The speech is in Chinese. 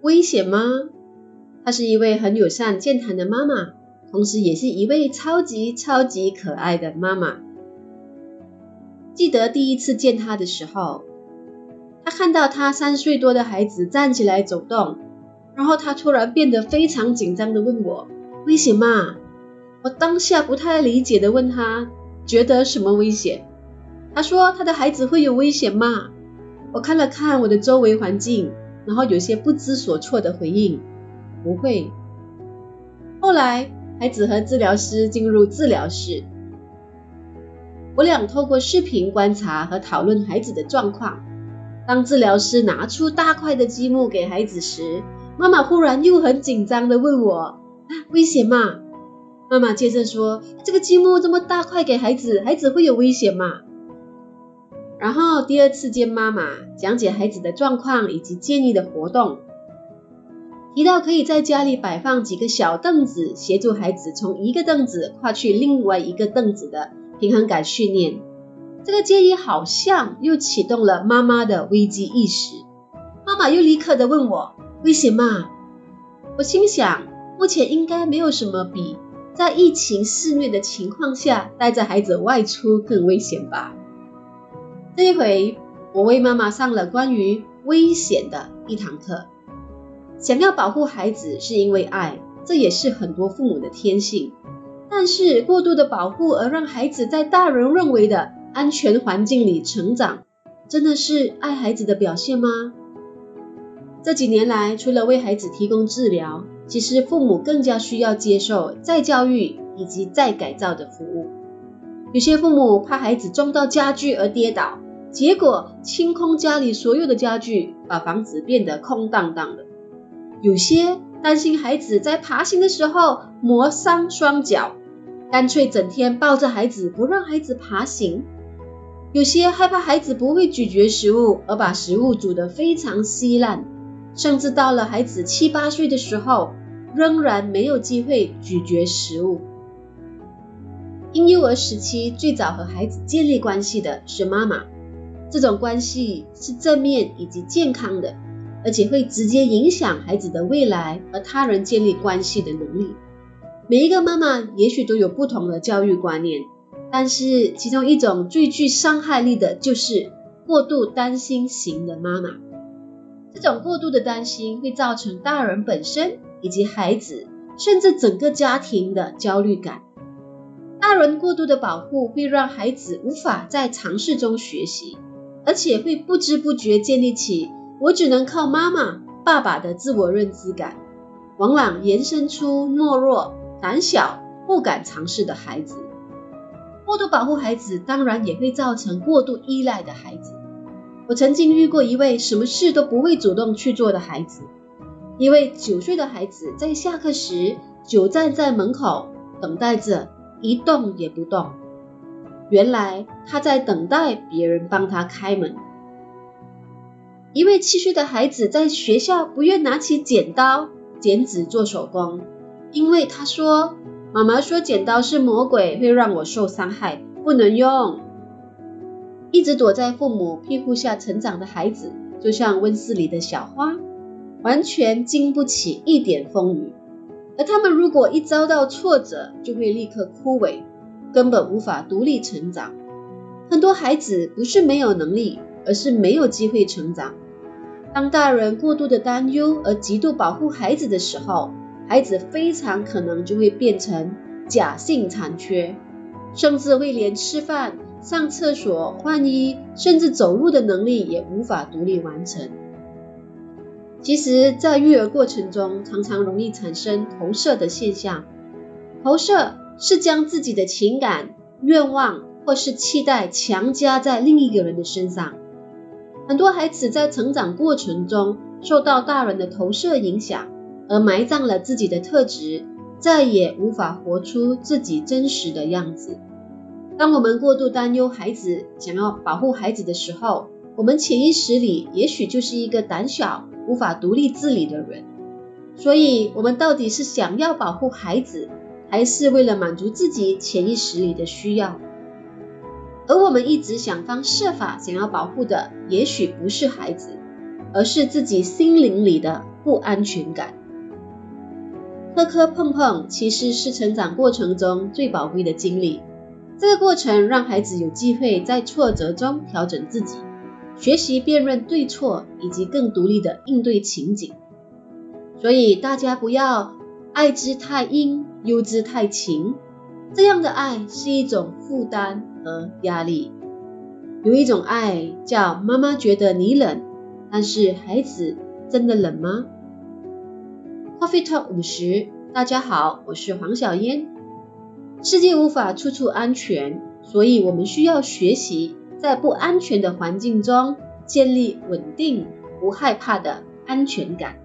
危险吗？她是一位很友善健谈的妈妈，同时也是一位超级超级可爱的妈妈。记得第一次见她的时候，她看到她三岁多的孩子站起来走动，然后她突然变得非常紧张地问我：“危险吗？”我当下不太理解地问她：“觉得什么危险？”她说：“她的孩子会有危险吗？”我看了看我的周围环境，然后有些不知所措的回应：“不会。”后来，孩子和治疗师进入治疗室，我俩透过视频观察和讨论孩子的状况。当治疗师拿出大块的积木给孩子时，妈妈忽然又很紧张地问我：“，危险吗？”妈妈接着说：“这个积木这么大块给孩子，孩子会有危险吗？”然后第二次见妈妈，讲解孩子的状况以及建议的活动，提到可以在家里摆放几个小凳子，协助孩子从一个凳子跨去另外一个凳子的平衡感训练。这个建议好像又启动了妈妈的危机意识。妈妈又立刻的问我：“危险吗？”我心想，目前应该没有什么比在疫情肆虐的情况下带着孩子外出更危险吧。这一回，我为妈妈上了关于危险的一堂课。想要保护孩子是因为爱，这也是很多父母的天性。但是过度的保护而让孩子在大人认为的安全环境里成长，真的是爱孩子的表现吗？这几年来，除了为孩子提供治疗，其实父母更加需要接受再教育以及再改造的服务。有些父母怕孩子撞到家具而跌倒。结果清空家里所有的家具，把房子变得空荡荡的。有些担心孩子在爬行的时候磨伤双脚，干脆整天抱着孩子不让孩子爬行。有些害怕孩子不会咀嚼食物，而把食物煮得非常稀烂，甚至到了孩子七八岁的时候，仍然没有机会咀嚼食物。婴幼儿时期最早和孩子建立关系的是妈妈。这种关系是正面以及健康的，而且会直接影响孩子的未来和他人建立关系的能力。每一个妈妈也许都有不同的教育观念，但是其中一种最具伤害力的就是过度担心型的妈妈。这种过度的担心会造成大人本身以及孩子，甚至整个家庭的焦虑感。大人过度的保护会让孩子无法在尝试中学习。而且会不知不觉建立起我只能靠妈妈、爸爸的自我认知感，往往延伸出懦弱、胆小、不敢尝试的孩子。过度保护孩子，当然也会造成过度依赖的孩子。我曾经遇过一位什么事都不会主动去做的孩子，一位九岁的孩子在下课时久站在门口等待着，一动也不动。原来他在等待别人帮他开门。一位七岁的孩子在学校不愿拿起剪刀、剪纸做手工，因为他说：“妈妈说剪刀是魔鬼，会让我受伤害，不能用。”一直躲在父母庇护下成长的孩子，就像温室里的小花，完全经不起一点风雨。而他们如果一遭到挫折，就会立刻枯萎。根本无法独立成长。很多孩子不是没有能力，而是没有机会成长。当大人过度的担忧而极度保护孩子的时候，孩子非常可能就会变成假性残缺，甚至会连吃饭、上厕所、换衣，甚至走路的能力也无法独立完成。其实，在育儿过程中，常常容易产生投射的现象，投射。是将自己的情感、愿望或是期待强加在另一个人的身上。很多孩子在成长过程中受到大人的投射影响，而埋葬了自己的特质，再也无法活出自己真实的样子。当我们过度担忧孩子，想要保护孩子的时候，我们潜意识里也许就是一个胆小、无法独立自理的人。所以，我们到底是想要保护孩子，还是为了满足自己潜意识里的需要，而我们一直想方设法想要保护的，也许不是孩子，而是自己心灵里的不安全感。磕磕碰碰其实是成长过程中最宝贵的经历。这个过程让孩子有机会在挫折中调整自己，学习辨认对错，以及更独立的应对情景。所以大家不要爱之太阴，忧之太晴。这样的爱是一种负担和压力。有一种爱叫妈妈觉得你冷，但是孩子真的冷吗？Coffee Talk 五十，大家好，我是黄小嫣。世界无法处处安全，所以我们需要学习在不安全的环境中建立稳定、不害怕的安全感。